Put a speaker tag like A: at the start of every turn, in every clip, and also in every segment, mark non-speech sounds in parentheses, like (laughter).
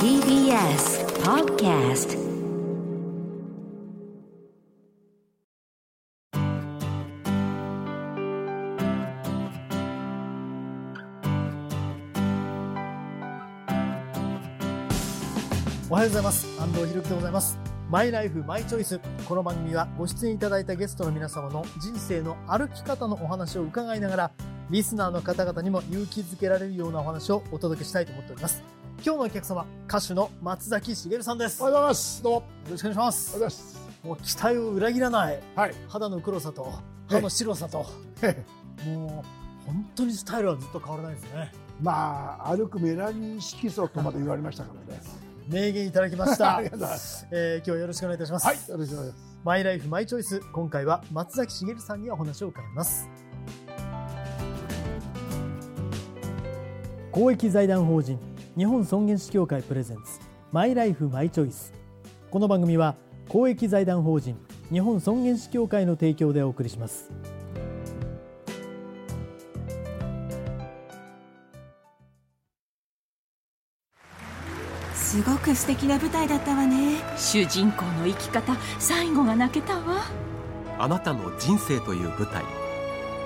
A: TBS Podcast
B: おはようございます。安藤博樹でございます。マイライフマイチョイスこの番組はご出演いただいたゲストの皆様の人生の歩き方のお話を伺いながらリスナーの方々にも勇気づけられるようなお話をお届けしたいと思っております今日のお客様歌手の松崎しげるさんですよ
C: おはようございます。どうも。
B: ろしくお願いします
C: おはようございます。
B: もう期待を裏切らない
C: はい。
B: 肌の黒さと歯の白さともう本当にスタイルはずっと変わらないですね
C: まあ、歩くメラニン色素とまで言われましたからね。
B: 名言いただきました
C: あ。
B: えー今日はよろしくお願いいたします、
C: はい。よろしくお願いします。
B: マイライフマイチョイス今回は松崎しげるさんにお話を伺います公益財団法人日本尊厳死協会プレゼンツマイライフマイチョイスこの番組は公益財団法人日本尊厳死協会の提供でお送りします
D: すごく素敵な舞台だったわね。
E: 主人公の生き方最後が泣けたわ。
F: あなたの人生という舞台。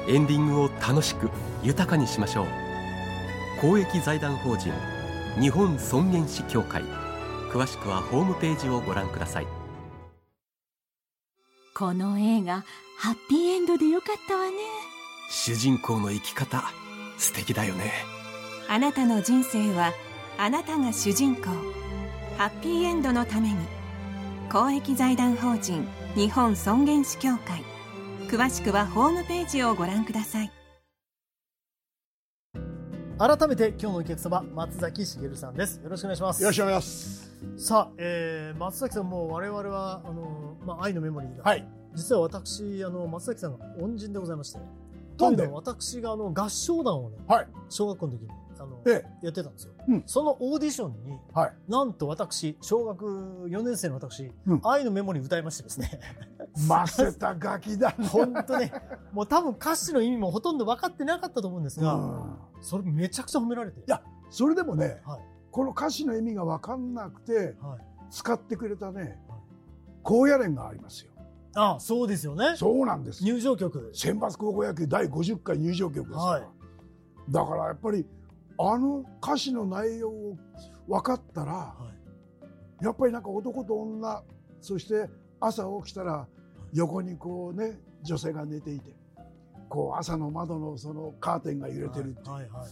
F: エンディングを楽しく豊かにしましょう。公益財団法人日本尊厳死協会。詳しくはホームページをご覧ください。
E: この映画ハッピーエンドでよかったわね。
F: 主人公の生き方素敵だよね。
D: あなたの人生はあなたが主人公ハッピーエンドのために公益財団法人日本尊厳死協会詳しくはホームページをご覧ください
B: 改めて今日のお客様松崎しげるさんですよろしくお願いします
C: よろしくお願いします。
B: さあ、えー、松崎さんも我々はあの、まあ、愛のメモリーが、
C: はい。
B: 実は私あの松崎さんが恩人でございまして
C: なんで？
B: というのは私があの合唱団をね
C: はい。
B: 小学校の時にあの
C: え
B: やってたんですよ、
C: うん。
B: そのオーディションに
C: はい。
B: なんと私小学4年生の私、
C: うん。
B: 愛のメモリー歌いましてですね。
C: ませたガキだね。
B: 本当ね。もう多分歌詞の意味もほとんど分かってなかったと思うんですが、
C: うん。
B: それめちゃくちゃ褒められて。
C: いや、それでもね、
B: はい。
C: この歌詞の意味が分かんなくて
B: はい、
C: 使ってくれたね
B: はい、
C: 高野連がありますよ。
B: あそうですよね。
C: そうなんです。
B: 入場曲。
C: 選抜高校野球第50回入場曲ですから、
B: はい。
C: だからやっぱりあの歌詞の内容を分かったら、
B: はい。
C: やっぱりなんか男と女そして朝起きたら横にこうね女性が寝ていてこう朝の窓のそのカーテンが揺れてるっていう、
B: はいはい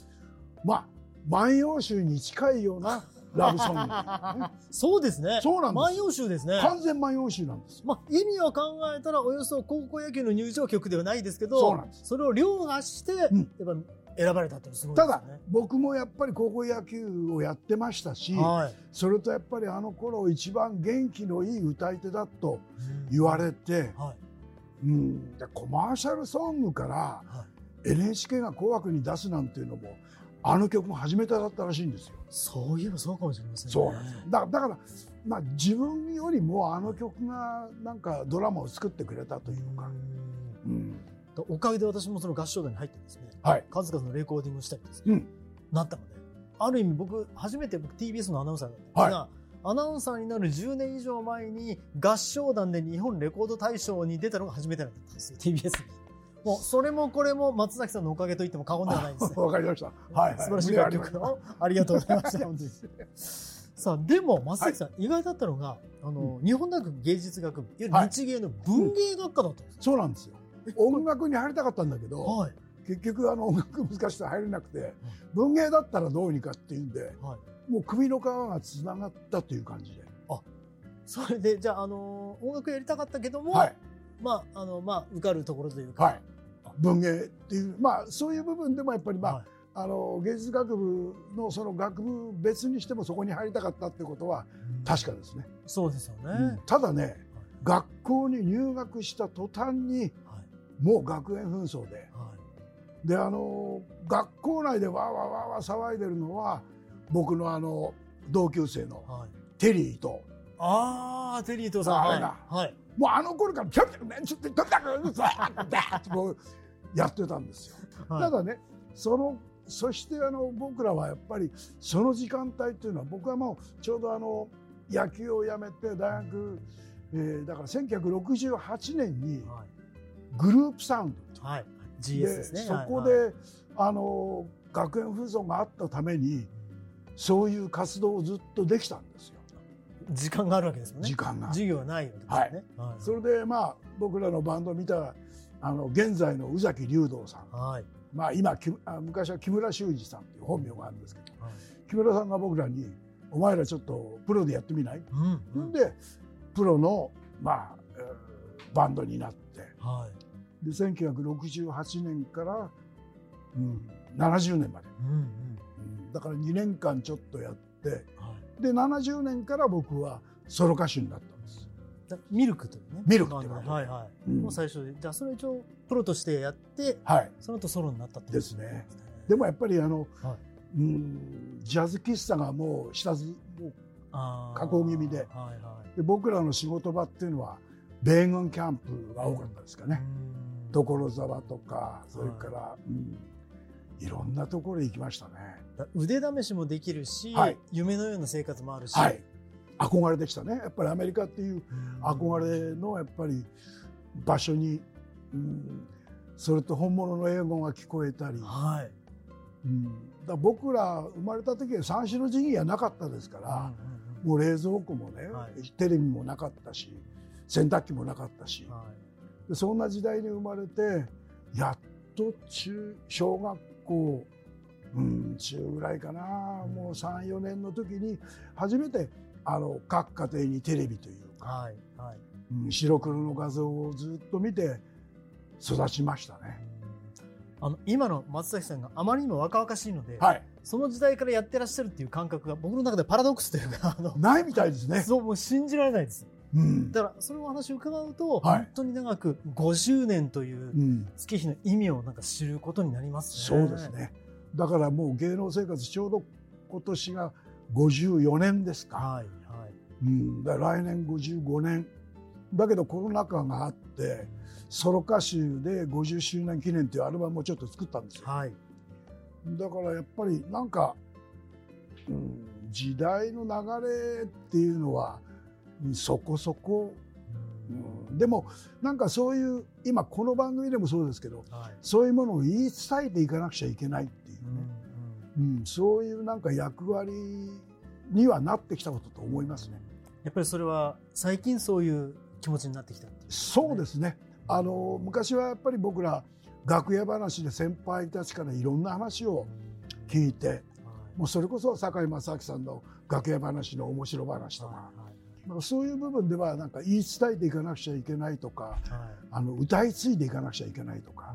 C: まあ万葉集に近いような (laughs) ラブソング。
B: そうですね。
C: そうなんです。
B: 万葉集ですね。
C: 完全万葉集なんですよ。
B: まあ、意味を考えたらおよそ高校野球の入場曲ではないですけど
C: そ
B: れを凌駕して、
C: ん。
B: やっぱ選ばれたってすごいですよ
C: ただ僕もやっぱり高校野球をやってましたし、
B: ね。はい。
C: それとやっぱりあの頃一番元気のいい歌い手だと言われて、
B: はい。
C: うん、でコマーシャルソングから
B: は
C: NHK が「紅白」に出すなんていうのもあの曲も初めてだったらしいんですよ。
B: そういえばそうかもしれませんね。
C: そうなんですよ。だだから、まあ、自分よりもあの曲がなんかドラマを作ってくれたというか、
B: うん。
C: うん
B: おかげで私もその合唱団に入ってですね、
C: はい
B: 数々のレコーディングをしたりですね、
C: うん
B: なったので、ある意味僕、初めて僕 TBS のアナウンサーだったんですが、アナウンサーになる10年以上前に合唱団で日本レコード大賞に出たのが初めてだったんですよ、TBS に。(laughs) もうそれもこれも松崎さんのおかげと言っても過言ではないんですね。(laughs)
C: わかりました。(laughs) はい、はい、
B: 素晴らしい楽曲をありがとうございました。本当にさあ、でも、松崎さん、意外だったのが、あの、日本大学芸術学部、いわゆる日芸の文芸学科だったんですよ。
C: そうなんですよ。音楽に入りたかったんだけど、
B: はい。
C: 結局あの音楽難しくて入れなくて、文芸だったらどうにかっていうんで、
B: はい。
C: もう首の皮がつながったという感じで。
B: それで、じゃあ、あの、音楽やりたかったけども、
C: はい。
B: まあ、あの、まあ、受かるところというか、
C: はい。文芸っていう、まあそういう部分でもやっぱりまあ、
B: はい
C: あの芸術学部のその学部別にしてもそこに入りたかったってことは確かですね。
B: そうですよね。
C: うんただね、学校に入学した途端に
B: はい。
C: もう学園紛争で、
B: はい。
C: であの学校内でわーわーわーわー騒いでるのは僕のあの同級生の
B: はい。
C: テリーと
B: ああ、テリー伊藤さん。はい。
C: あれだ
B: はい。
C: もうあの頃からピャピャねちょっととにかくザーッザーッてこうやってたんですよ。
B: はい
C: ただねそのそしてあの僕らはやっぱりその時間帯っていうのは僕はもうちょうどあの野球をやめて大学、えーだから1968年に
B: は
C: グループサウンド
B: い。はい。GS
C: で
B: ですね。
C: そこ
B: はいはい
C: で、あの学園紛争があったためにそういう活動をずっとできたんですよ
B: 時間があるわけですもんね。
C: 時間が。
B: 授業はないわけですよね。はい。
C: それでまあ僕らのバンドを見たあの現在の宇崎竜道さん
B: はい。
C: まあ今昔は木村修二さんという本名があるんですけど
B: はい
C: 木村さんが僕らに「お前らちょっとプロでやってみない?」
B: うんうん。
C: でプロのまあ、えーバンドになって
B: はい。
C: で1968年から、うん、70年まで、
B: うんうん。
C: うんだから2年間ちょっとやって
B: はい。
C: で70年から僕はソロ歌手になったんです。
B: だミルクというね。
C: ミルクっていう
B: はいはい。
C: うん
B: もう最初で、じゃあそれ一応プロとしてやって、
C: はい
B: その後ソロになったって
C: ですね。でもやっぱりあの、
B: は
C: うんジャズ喫茶がもう下ずもう加工気味で
B: はいはい。
C: で僕らの仕事場っていうのは米軍キャンプが多かったですかね、
B: うん
C: 所沢とかそれから、うんいろんなところへ行きましたね。
B: だ腕試しもできるし、
C: はい。
B: 夢のような生活もあるし、
C: はい。憧れでしたね。やっぱりアメリカっていう
B: うん。
C: 憧れのやっぱり場所に、うん、それと本物の英語が聞こえたり、
B: はい。
C: うん、だ僕ら生まれた時は三種の神器はなかったですから、もう冷蔵庫もね、
B: はい。
C: テレビもなかったし洗濯機もなかったし、
B: はい
C: でそんな時代に生まれてやっと中小学校、うん、中ぐらいかな、もう34年の時に初めてあの各家庭にテレビというか、
B: はいはい。
C: うん白黒の画像をずっと見て育ちましたね。
B: あの今の松崎さんがあまりにも若々しいので、
C: はい、
B: その時代からやってらっしゃるっていう感覚が僕の中でパラドックスというかあの
C: ないみたいですね。
B: そうもう信じられないです
C: うん
B: だからそのお話を伺うと、
C: はい
B: 本当に長く50年という
C: うん
B: 月日の意味をなんか知ることになりますね
C: そうですね。だからもう芸能生活ちょうど今年が54年ですか。
B: はいはい
C: うん、だから来年55年。だけどコロナ禍があってソロ歌手で50周年記念というアルバムをちょっと作ったんですよ。
B: はい
C: だからやっぱりなんか、うん、時代の流れっていうのはうんそこそこ、うん、でもなんかそういう今この番組でもそうですけど
B: はい。
C: そういうものを言い伝えていかなくちゃいけないっていう
B: うん
C: ね、うん、そういうなんか役割にはなってきたことと思いますね。
B: やっぱりそれは最近そういう気持ちになってきたっていう
C: そうですね。あの昔はやっぱり僕ら楽屋話で先輩たちからいろんな話を聞いて、もうそれこそ堺正明さんの楽屋話の面白話とか、まあそういう部分ではなんか言い伝えていかなくちゃいけないとか、
B: はい。
C: あの歌い継いでいかなくちゃいけないとか、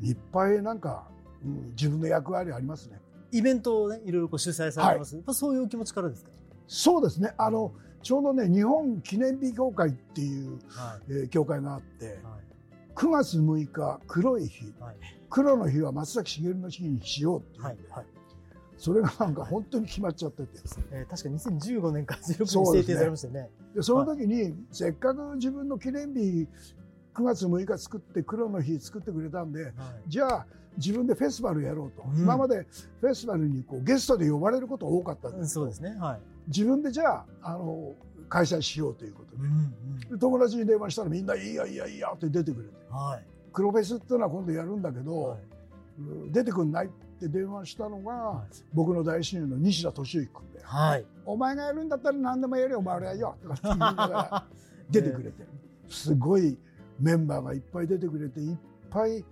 C: いっぱいなんか、うん、自分の役割ありますね。
B: イベントをねいろいろこう主催されてます、やっぱそういうお気持ちからですか？
C: そうですね。あのちょうどね日本記念日協会っていう、
B: は
C: えー協会があって
B: い、はい。
C: 9月6日黒い日、
B: はい。
C: 黒の日は松崎しげるの日にしようっていう、
B: はいはい
C: それがなんか本当に決まっちゃってて、
B: えー、確か2015年から16年
C: そうですね
B: に制定されましたよね。
C: でその時にせっかく自分の記念日9月6日作って黒の日作ってくれたんで
B: はい
C: じゃあ自分でフェスティバルやろうと、
B: うん
C: 今までフェスティバルにこうゲストで呼ばれること多かったん
B: うん
C: です
B: そうですね。はい。
C: 自分でじゃああの開催しようということで
B: うん
C: で友達に電話したらみんな「いいよいいよいいよ」って出てくれて
B: うん。はい。
C: 黒フェスっていうのは今度やるんだけど、
B: はい
C: うん出てくんないって電話したのが、
B: はい
C: 僕の大親友の西田敏行君で。
B: はい。
C: お前がやるんだったら何でもやるよ、お前らよとかって言いながら (laughs) 出てくれて、すごいメンバーがいっぱい出てくれて、いっぱい、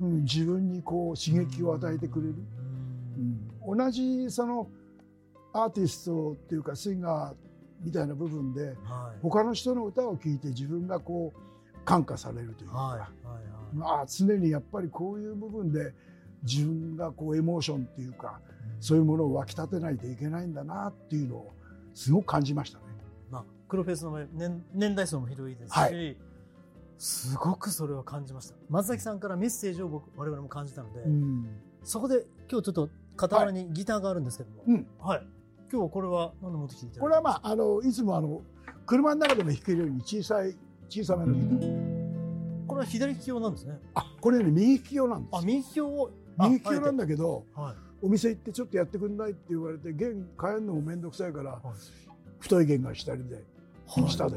C: うん、自分にこう刺激を与えてくれる。うん同じそのアーティストっていうかシンガーみたいな部分で、
B: はい。
C: 他の人の歌を聴いて自分がこう感化されるというか、
B: はい。はい。はい。
C: まあ常にやっぱりこういう部分で自分がこうエモーションっていうか、そういうものを湧き立てないといけないんだなっていうのをすごく感じましたね。
B: まあ、黒フェスの年年代層も広いですし、
C: はい
B: すごくそれを感じました。松崎さんからメッセージを僕、我々も感じたので、
C: うん
B: そこで今日ちょっと傍らにギターがあるんですけども、
C: うん
B: はい。今日これは何で持ってきていただいて
C: これはまああのいつもあの車の中でも弾けるように小さい小さめのギター。
B: これは左利き用なんですね。
C: あこれね右利き用なんです
B: あ、
C: よ。
B: 右利き用をあ
C: 右利きなんだけど
B: はい。
C: お店行ってちょっとやってくんないって言われて弦変えるのも面倒くさいから、
B: はい
C: 太い弦が下で
B: はい
C: 下で、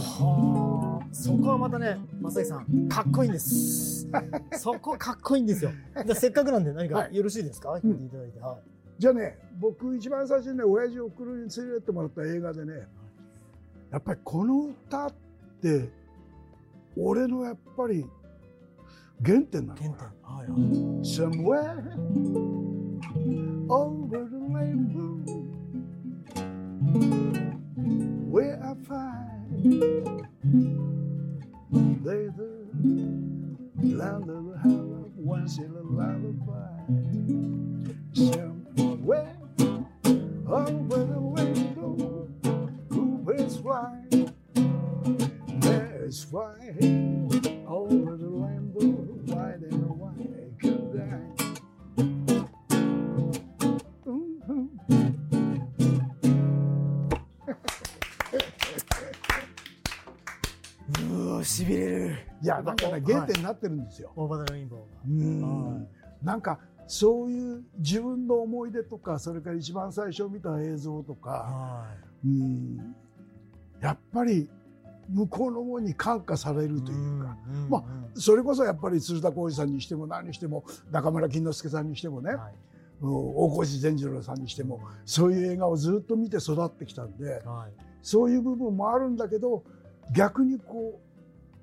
B: はあ、そこはまたね、正木さん、かっこいいんです。(laughs) そこかっこいいんですよ。じゃあせっかくなんで何か
C: はい
B: よろしいですか、弾いていただいて。はい。
C: じゃあね僕一番最初にね親父を送るに連れてってもらった映画でねやっぱりこの歌って俺のやっぱり 原点なのか
B: 原
C: な
B: 点。はいはい。
C: Somewhere over the rainbow where I find there's a land of a hell once in a lullaby. Somewhere over the rainbow, who is white, there's white over the いや、なんかね、原点になってるんですよ。
B: オーバーザレインボー
C: うん。
B: はい。
C: なんか、そういう自分の思い出とか、それから一番最初見た映像と
B: が。
C: か、
B: は
C: うん。やっぱり向こうの方に感化される
B: い。
C: というか、
B: ん
C: まそれこそやっぱり鶴田浩二さんにしても何にしても中村金之助さんにしてもね、
B: はい。
C: うん。大河内善次郎さんにしてもそういう映画をずっと見て育ってきたんで
B: はい。
C: そういう部分もあるんだけど逆にこう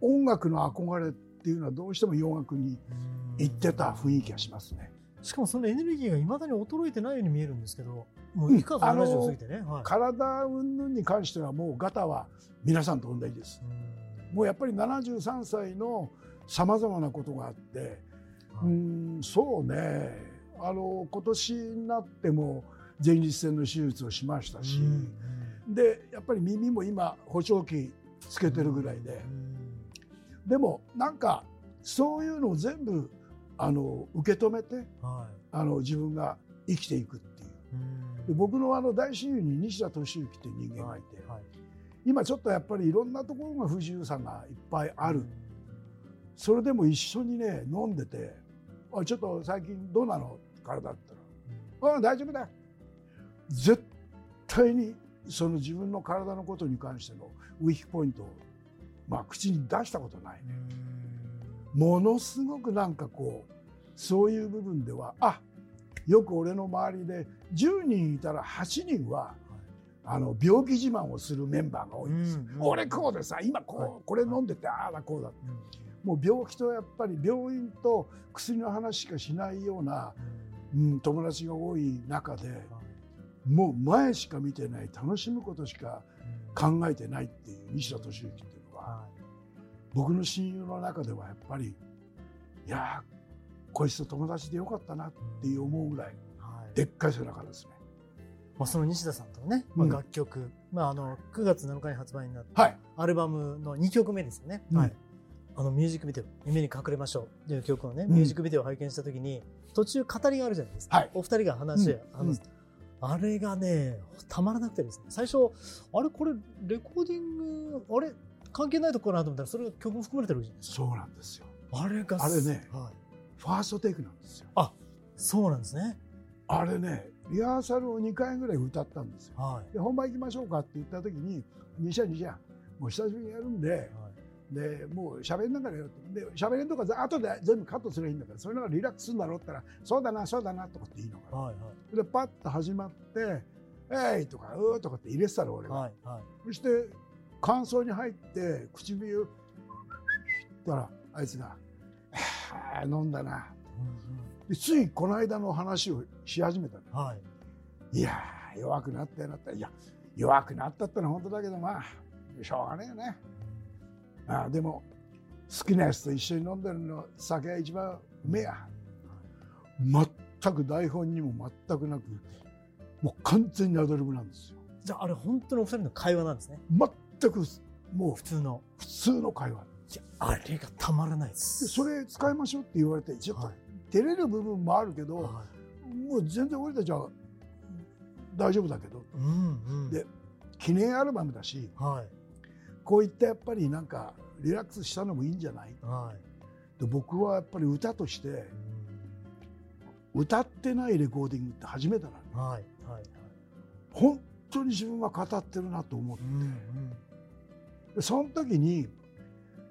C: 音楽の憧れっていうのはどうしても洋楽に行ってた雰囲気がしますね。
B: しかもそのエネルギーがいまだに衰えてないように見えるんですけど、も
C: う
B: うんいかず70を過ぎてね。はい。
C: 体云々に関してはもうガタは皆さんと同じです。
B: うん
C: もうやっぱり73歳のさまざまなことがあって、う
B: はい
C: んそうねあの今年になっても前立腺の手術をしましたし、
B: うん
C: でやっぱり耳も今補聴器つけてるぐらいで、でもなんかそういうのを全部あの受け止めて
B: は
C: あの自分が生きていくっていう。
B: い。うん。
C: で僕のあの大親友に西田敏行っていう人間がいて、
B: はい
C: 今ちょっとやっぱりいろんなところが不自由さがいっぱいある、それでも一緒にね飲んでて「あちょっと最近どうなの？体」って言ったら「うん。大丈夫だ。よ」絶対にその自分の体のことに関してのウィークポイントを、まあ、口に出したことないね。ものすごくなんかこうそういう部分ではあよく俺の周りで10人いたら8人はあの病気自慢をするメンバーが多いんですよ。
B: うん
C: 俺こうでさ今こう、
B: はい。
C: これ飲んでてああだこうだもう病気とやっぱり病院と薬の話しかしないような、うん、友達が多い中でもう前しか見てない楽しむことしか考えてないっていう西田敏行僕の親友の中ではやっぱりいやーこいつと友達でよかったなっていう思うぐらい
B: はい。
C: でっかい背中ですね。
B: まあ、その西田さんとのね、まあ、
C: うん
B: 楽曲、まあ、あの9月7日に発売になった
C: はい、
B: アルバムの2曲目ですよね、
C: うん。
B: はい、あのミュージックビデオ「夢に隠れましょう」という曲のね、
C: うん。
B: ミュージックビデオを拝見した時に途中語りがあるじゃないですか、
C: はい。
B: お二人が話し、
C: うん。
B: あれがねたまらなくてですね。最初あれこれレコーディングあれ関係ないとこかなと思ったらそれが曲も含まれてるわけじゃないです
C: そうなんですよ。
B: かあれが
C: あれね
B: はい、
C: ファーストテイクなんですよ。
B: そうなんですね。
C: あれねリハーサルを2回ぐらい歌ったんですよ。
B: はい。
C: で本番行きましょうかって言った時に「西ちゃん西ちゃんもう久しぶりにやるんで
B: はい。
C: でもう喋りながらやるで喋りんとか後で全部カットすればいいんだからそれならリラックスするんだろうって言ったら「そうだなそうだな」とかって言いながら。
B: はいはい。
C: でパッと始まって「えい!」とか「うー」とかって入れてたの俺が、
B: はいはい。
C: そして感想に入って唇をったらあいつが「はあ飲んだな。
B: うん」
C: でついこの間の話をし始めた
B: はい。
C: いやー弱くなったよなった。いや弱くなったってのは本当だけどまあしょうがねえよね。ああでも好きなやつと一緒に飲んでるの酒が一番うめえや。全く台本にも全くなくもう完全にアドリブなんですよ
B: じゃああれ本当にお二人の会話なんですね
C: 全くもう
B: 普通の。
C: 普通の会話。
B: いやあれがたまらないで
C: ですそれ使いましょうって言われてちょっと
B: はい。
C: 照れる部分もあるけど、
B: は
C: もう全然俺たちは大丈夫だけど
B: いうんうん。
C: で記念アルバムだし
B: はい。
C: こういったやっぱりなんかリラックスしたのもいいんじゃない？
B: はい。
C: で僕はやっぱり歌として
B: うん。
C: 歌ってないレコーディングって初めてなの。
B: はいはい。
C: 本当に自分は語ってるなと思って、
B: うんうん
C: でその時に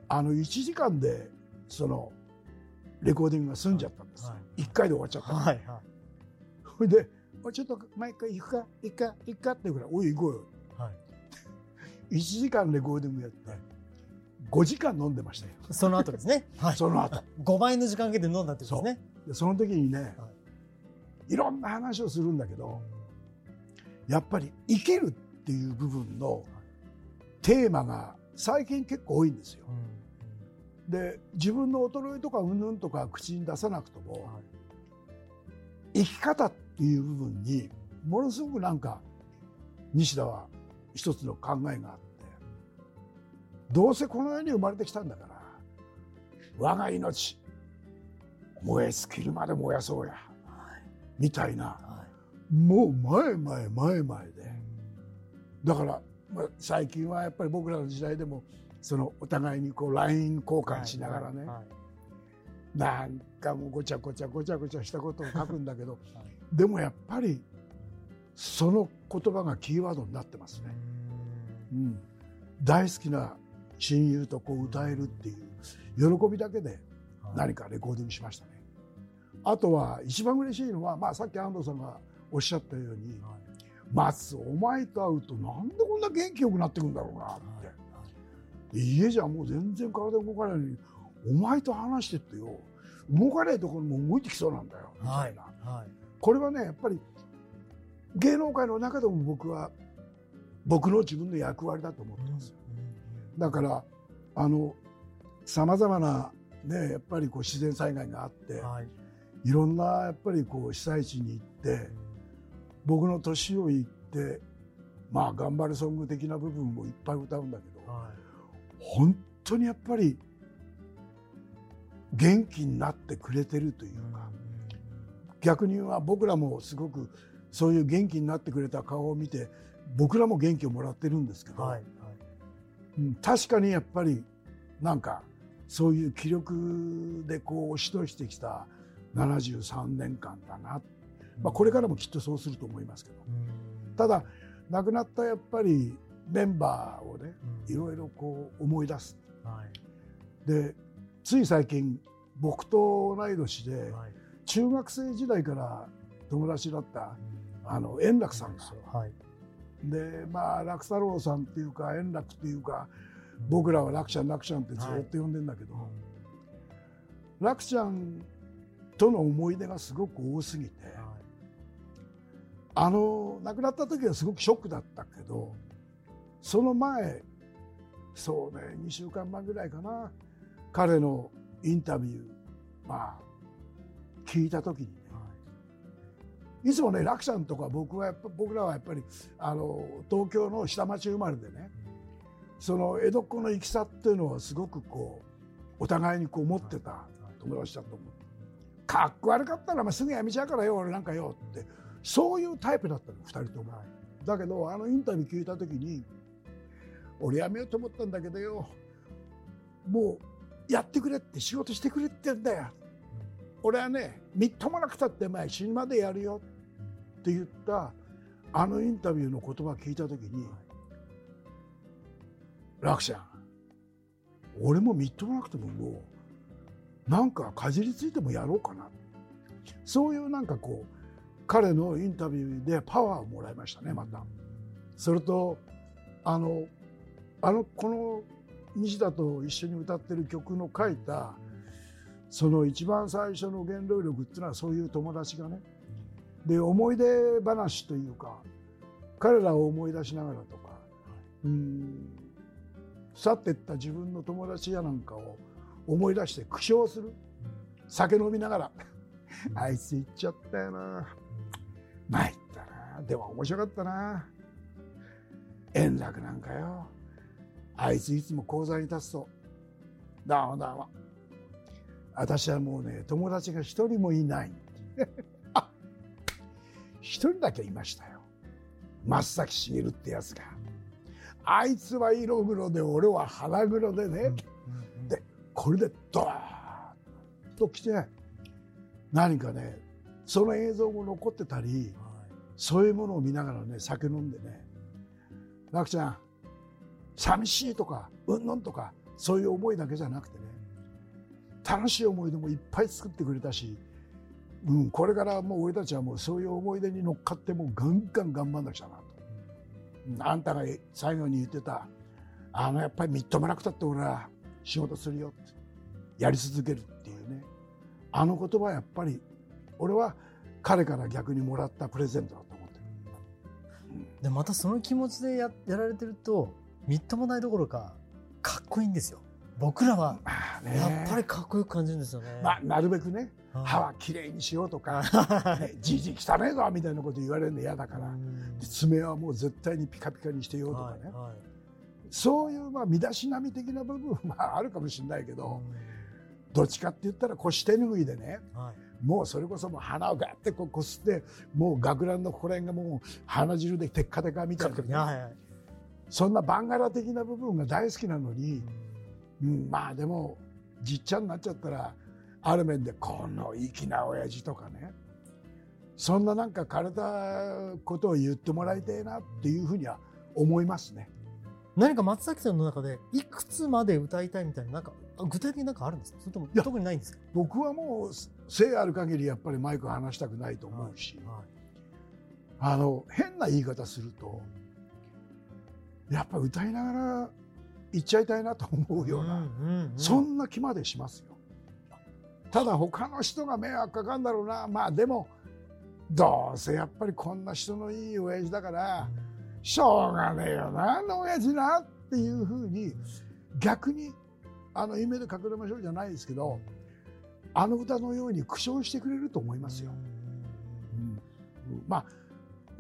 C: あの1時間でそのレコーディングが済んじゃったんです。よ、
B: は
C: 1回で終わっちゃった。の
B: はいはい。
C: それで「おいちょっと毎回行くか行くか行くか」って言うから「おい行こうよ。
B: はい」
C: 1時間レコーディングやって5時間飲んでましたよ。
B: その後ですね。(laughs) はい。
C: その後。
B: 5倍の時間かけて飲んだってことですね。
C: でその時にね、、
B: はい。
C: ろんな話をするんだけどやっぱり生きるっていう部分のテーマが最近結構多いんですよ。で自分の衰えとかうんぬんとか口に出さなくとも、
B: はい。
C: 生き方っていう部分にものすごくなんか西田は一つの考えがあってどうせこの世に生まれてきたんだから我が命燃え尽きるまで燃やそうやみたいな
B: は
C: もう前前前前で。
B: い
C: だから、まあ、最近はやっぱり僕らの時代でもそのお互いにこう LINE 交換しながらね、
B: はい
C: なんかもうごちゃごちゃごちゃごちゃしたことを書くんだけど
B: はい。
C: でもやっぱりその言葉がキーワードになってますね。うん、大好きな親友とこう歌えるっていう喜びだけで何かレコーディングしましたね。あとは一番嬉しいのは、まあ、さっき安藤さんがおっしゃったように
B: はい「
C: 松お前と会うとなんでこんな元気よくなってくんだろうな」って。で家じゃもう全然体動かないのにお前と話してってよ。動かないところも動いてきそうなんだよみたいな、
B: はい。
C: これはねやっぱり芸能界の中でも僕は僕の自分の役割だと思ってます、だからあのさまざまなねやっぱりこう自然災害があって、
B: はい。
C: いろんなやっぱりこう被災地に行って僕の年を言ってまあ頑張れソング的な部分もいっぱい歌うんだけど、
B: はい。
C: 本当にやっぱり元気になってくれてるというか、逆には僕らもすごくそういう元気になってくれた顔を見て僕らも元気をもらってるんですけど、
B: はい
C: うん確かにやっぱりなんかそういう気力でこう押し通してきた73年間だな、まあ、これからもきっとそうすると思いますけど。ただ亡くなったやっぱりメンバーをねいろいろこう思い出す。
B: はい。
C: でつい最近僕と同い年で
B: はい。
C: 中学生時代から友達だったあの円楽さんが。
B: はい。
C: でまあ楽太郎さんっていうか円楽っていうか僕らは楽ちゃん楽ちゃんってずっと呼んでんだけど、楽ちゃんとの思い出がすごく多すぎてあの亡くなった時はすごくショックだったけどその前そうね2週間前ぐらいかな彼のインタビューまあ聞いた時にね。い。つもね楽ちゃんとか僕はやっぱ僕らはやっぱりあの東京の下町生まれでねその江戸っ子の行きさっていうのはすごくこうお互いにこう持ってた友達だと思う。かっこ悪かったら、まあ、すぐ辞めちゃうからよ俺なんかよってそういうタイプだったの2人とも。だけどあのインタビュー聞いた時に俺辞めようと思ったんだけどよもうやってくれって仕事してくれって言うんだよ。俺はねみっともなくたって前死ぬまでやるよって言ったあのインタビューの言葉聞いた時に楽ちゃん俺もみっともなくてももうなんかかじりついてもやろうかなそういうなんかこう彼のインタビューでパワーをもらいましたねまた。それとあのあのこの西田と一緒に歌ってる曲の書いたその一番最初の原動力っていうのはそういう友達がねで思い出話というか彼らを思い出しながらとかうん去ってった自分の友達やなんかを思い出して苦笑する。酒飲みながら。(laughs) あいつ行っちゃったよな参ったな。でも面白かったな。円楽なんかよ。あいついつも講座に立つと「どうもどうも。私はもうね友達が一人もいない」(laughs) あ一人だけいましたよ。松崎しげるってやつが。あいつは色黒で俺は腹黒でね、でこれでドーッと来て何かねその映像も残ってたりそういうものを見ながらね酒飲んでね「楽ちゃん寂しい」とか「うんぬん」とかそういう思いだけじゃなくてね楽しい思い出もいっぱい作ってくれたし、うん、これからもう俺たちはもうそういう思い出に乗っかってもうガンガン頑張んなくちゃなと、うんあんたが最後に言ってたあのやっぱりみっともなくたって俺は仕事するよってやり続けるっていうね。あの言葉はやっぱり俺は彼から逆にもらったプレゼントだ。
B: でまたその気持ちでややられてるとみっともないどころかかっこいいんですよ。僕らはやっぱりかっこよく感じるんですよね、
C: まあ、なるべくね
B: はい
C: 歯はきれいにしようとか「ね (laughs) じじ汚ねえぞ」みたいなこと言われるの嫌だから。爪はもう絶対にピカピカにしてようとかね、
B: はいはい。
C: そういうまあ身だしなみ的な部分はあるかもしれないけどどっちかって言ったら腰手拭いでね
B: はい
C: もうそれこそもう鼻をガッてこうこすってもう学ランのここら辺がもう鼻汁でテッカテカみたいな。ね、
B: はいはい。
C: そんなバンガラ的な部分が大好きなのに、うん、まあでもじっちゃんになっちゃったらある面でこの粋な親父とかね。そんななんか枯れたことを言ってもらいたいなっていうふうには思いますね。
B: 何か松崎さんの中でいくつまで歌いたいみたいななんかあ具体的になんかあるんですか？それとも特にないんですか？
C: 僕はもう生ある限りやっぱりマイク離したくないと思うし、
B: は
C: あの変な言い方するとやっぱ歌いながら言っちゃいたいなと思うような、そんな気までしますよ。ただ他の人が迷惑かかるんだろうな。まあでもどうせやっぱりこんな人のいい親父だからしょうがねえよなあの親父なっていうふうに逆にあの夢で隠れましょうじゃないですけどあの歌のように苦笑してくれると思いますよ。うん。まあ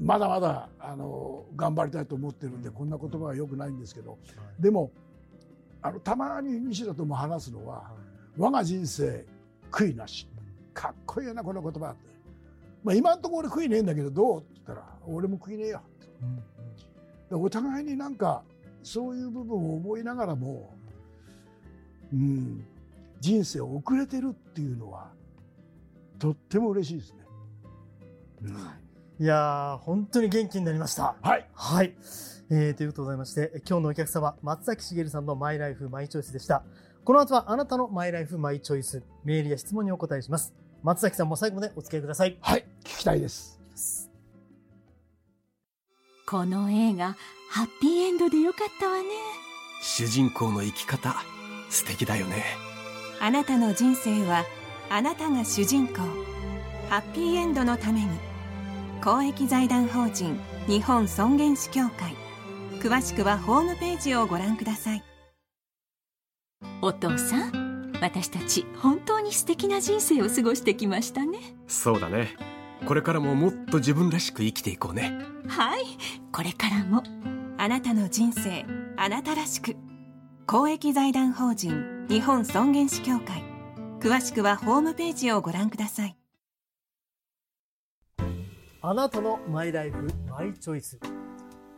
C: まだまだあの頑張りたいと思ってるんでこんな言葉はよくないんですけどでもあのたまに西田とも話すのは「我が人生悔いなし」かっこいいよなこの言葉って、まあ、今のところ俺悔いねえんだけどどうって言ったら「俺も悔いねえよ」でお互いになんかそういう部分を思いながらも、うん、人生を遅れてるっていうのはとっても嬉しいですね。うん。
B: い。やー本当に元気になりました。
C: はい。
B: はい、えー、ということでございまして今日のお客様松崎しげるさんのマイライフマイチョイスでした。この後はあなたのマイライフマイチョイスメールや質問にお答えします。松崎さんも最後までお付き合いください。
C: はい。聞きたいです。
E: この映画ハッピーエンドでよかったわね。
F: 主人公の生き方素敵だよね
D: あなたの人生はあなたが主人公ハッピーエンドのために公益財団法人日本尊厳死協会詳しくはホームページをご覧ください。
E: お父さん私たち本当に素敵な人生を過ごしてきましたね。
F: そうだね。これからももっと自分らしく生きていこうね。
E: はい。これからも。
D: あなたの人生あなたらしく。公益財団法人日本尊厳死協会。詳しくはホームページをご覧ください。
B: あなたのマイライフマイチョイス、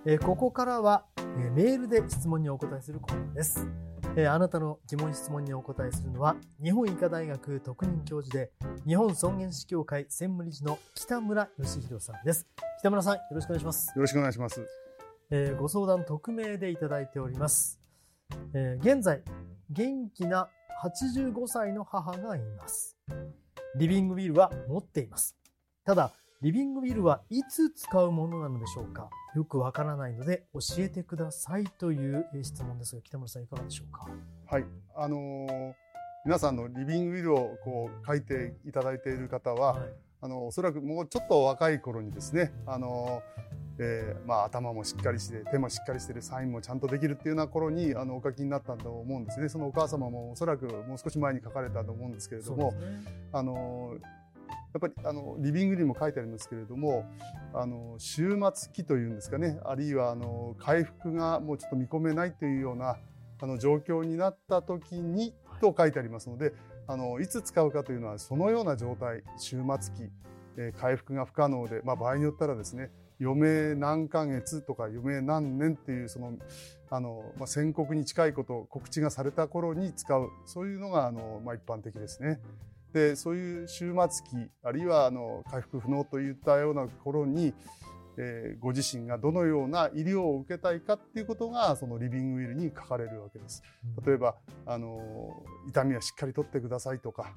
B: えーここからは、えーメールで質問にお答えするコーナーです、えーあなたの疑問質問にお答えするのは日本医科大学特任教授で日本尊厳死協会専務理事の北村義弘さんです。北村さんよろしくお願いします。
G: よろしくお願いします。
B: えーご相談匿名でいただいております。えー現在、元気な85歳の母がいます。リビングウィルは持っています。ただ、リビングウィルはいつ使うものなのでしょうか？よくわからないので教えてくださいというえー質問ですが、北村さんいかがでしょうか？
G: はい、あのー皆さんのリビングウィルをこう書いていただいている方は、
B: はい。
G: あのおそらくもうちょっと若い頃にですね、あのーえーまあ、頭もしっかりして手もしっかりしてるサインもちゃんとできるっていうような頃にあのお書きになったと思うんですね。そのお母様もおそらくもう少し前に書かれたと思うんですけれども、
B: ね。
G: あのやっぱりあのリビングにも書いてありますけれどもあの終末期というんですかね。あるいはあの回復がもうちょっと見込めないというようなあの状況になった時にと書いてありますのであのいつ使うかというのはそのような状態終末期、えー回復が不可能で、まあ、場合によったらですね余命何ヶ月とか余命何年っていうそのあの、まあ、宣告に近いこと告知がされた頃に使うそういうのがあの、まあ、一般的ですね。でそういう終末期あるいはあの回復不能といったような頃に、えーご自身がどのような医療を受けたいかっていうことがそのリビングウィルに書かれるわけです。例えばあの痛みはしっかりとってくださいとか、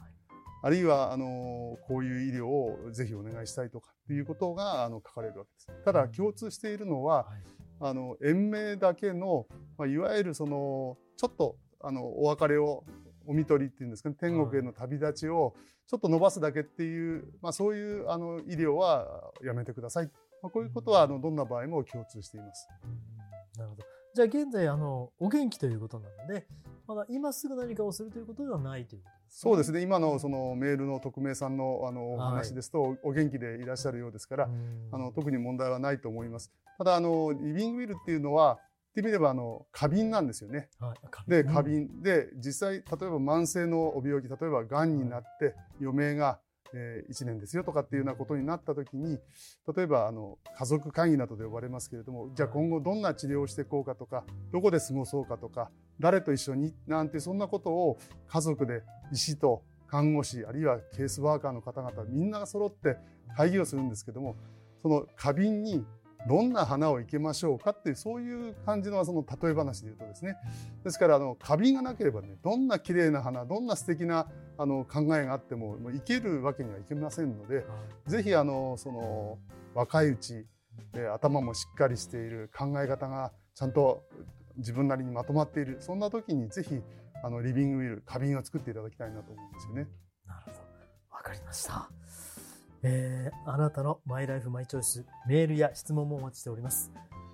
G: あるいはあのこういう医療をぜひお願いしたいとかっていうことがあの書かれるわけです。ただ共通しているのは、
B: はい
G: あの延命だけの、まあ、いわゆるそのちょっとあのお別れをお見取りっていうんですかね天国への旅立ちをちょっと伸ばすだけっていう、まあ、そういうあの医療はやめてください、まあ、こういうことはあのどんな場合も共通しています。
B: なるほど。じゃあ現在、あの、お元気ということなので、まだ今すぐ何かをするということではないということです、
G: そうですね。今のそのメールの匿名さんのあのお話ですと、お元気でいらっしゃるようですから、
B: うん。
G: あの特に問題はないと思います。ただあのリビングウィルっていうのは言ってみればあの過敏なんですよね。
B: はい、
G: で
B: うん
G: 過敏。で実際例えば慢性のお病気例えばがんになって余命が、え1年ですよとかっていうようなことになった時に例えばあの家族会議などで呼ばれますけれどもじゃあ今後どんな治療をしていこうかとかどこで過ごそうかとか誰と一緒になんてそんなことを家族で医師と看護師あるいはケースワーカーの方々みんなが揃って会議をするんですけどもその過敏にどんな花を生けましょうかっていうそういう感じのその例え話で言うとですね。ですからあの花瓶がなければねどんな綺麗な花どんな素敵なあの考えがあってももう生けるわけにはいけませんのでぜひあのその若いうちで頭もしっかりしている考え方がちゃんと自分なりにまとまっているそんな時にぜひあのリビングウィル花瓶を作っていただきたいなと思うんですよね。
B: なるほど。わかりました。えー、あなたのマイライフマイチョイス、メールや質問もお待ちしております。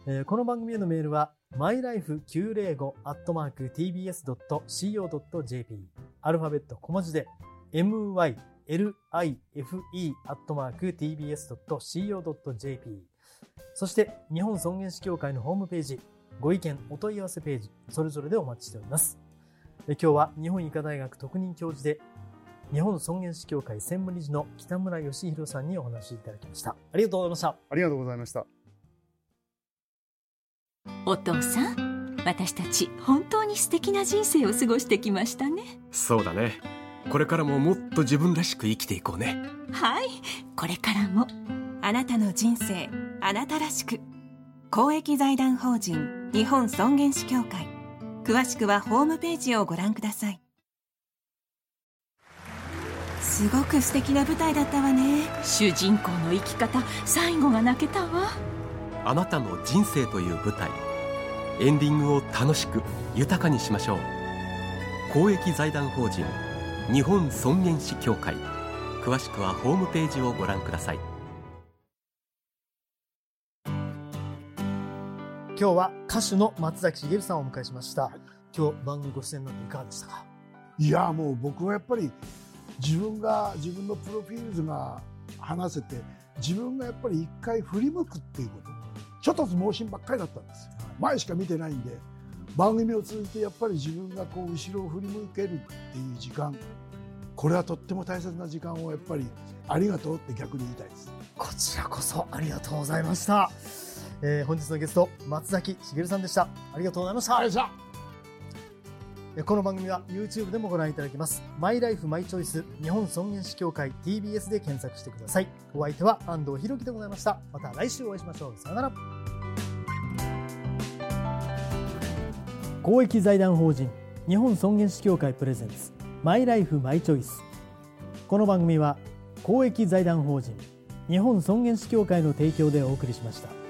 B: えーこの番組へのメールは、mylife905-tbs.co.jp アルファベット小文字で、mylife-tbs.co.jp そして、日本尊厳死協会のホームページ、ご意見、お問い合わせページ、それぞれでお待ちしております。え今日は日本医科大学特任教授で日本尊厳死協会専務理事の北村義弘さんにお話しいただきました。ありがとうございました。
G: ありがとうございました。
E: お父さん私たち本当に素敵な人生を過ごしてきましたね
F: そうだねこれからももっと自分らしく生きていこうね
E: はいこれからも
D: あなたの人生あなたらしく公益財団法人日本尊厳死協会。詳しくはホームページをご覧ください。すごく素敵な舞台だったわね。
E: 主人公の生き方最後が泣けたわ。
F: あなたの人生という舞台。エンディングを楽しく豊かにしましょう。公益財団法人日本尊厳死協会。詳しくはホームページをご覧ください。
B: 今日は歌手の松崎しげるさんをお迎えしました。今日番組ご出演になっていかがでしたか？
C: いやもう僕はやっぱり自分が自分のプロフィールズが話せて自分がやっぱり一回振り向くっていうことちょっとずつ盲信ばっかりだったんですよ前しか見てないんで番組を通じてやっぱり自分がこう後ろを振り向けるっていう時間これはとっても大切な時間をやっぱりありがとうって逆に言いたいです
B: こちらこそありがとうございました。えー本日のゲスト、松崎しげるさんでした。ありがとうございました。
C: ありがとうございま
B: えこの番組は YouTube でもご覧いただけます。マイライフマイチョイス日本尊厳死協会 TBS で検索してください。お相手は安藤博樹でございました。また来週お会いしましょう。さよなら。公益財団法人日本尊厳死協会プレゼンツマイライフマイチョイス。この番組は公益財団法人日本尊厳死協会の提供でお送りしました。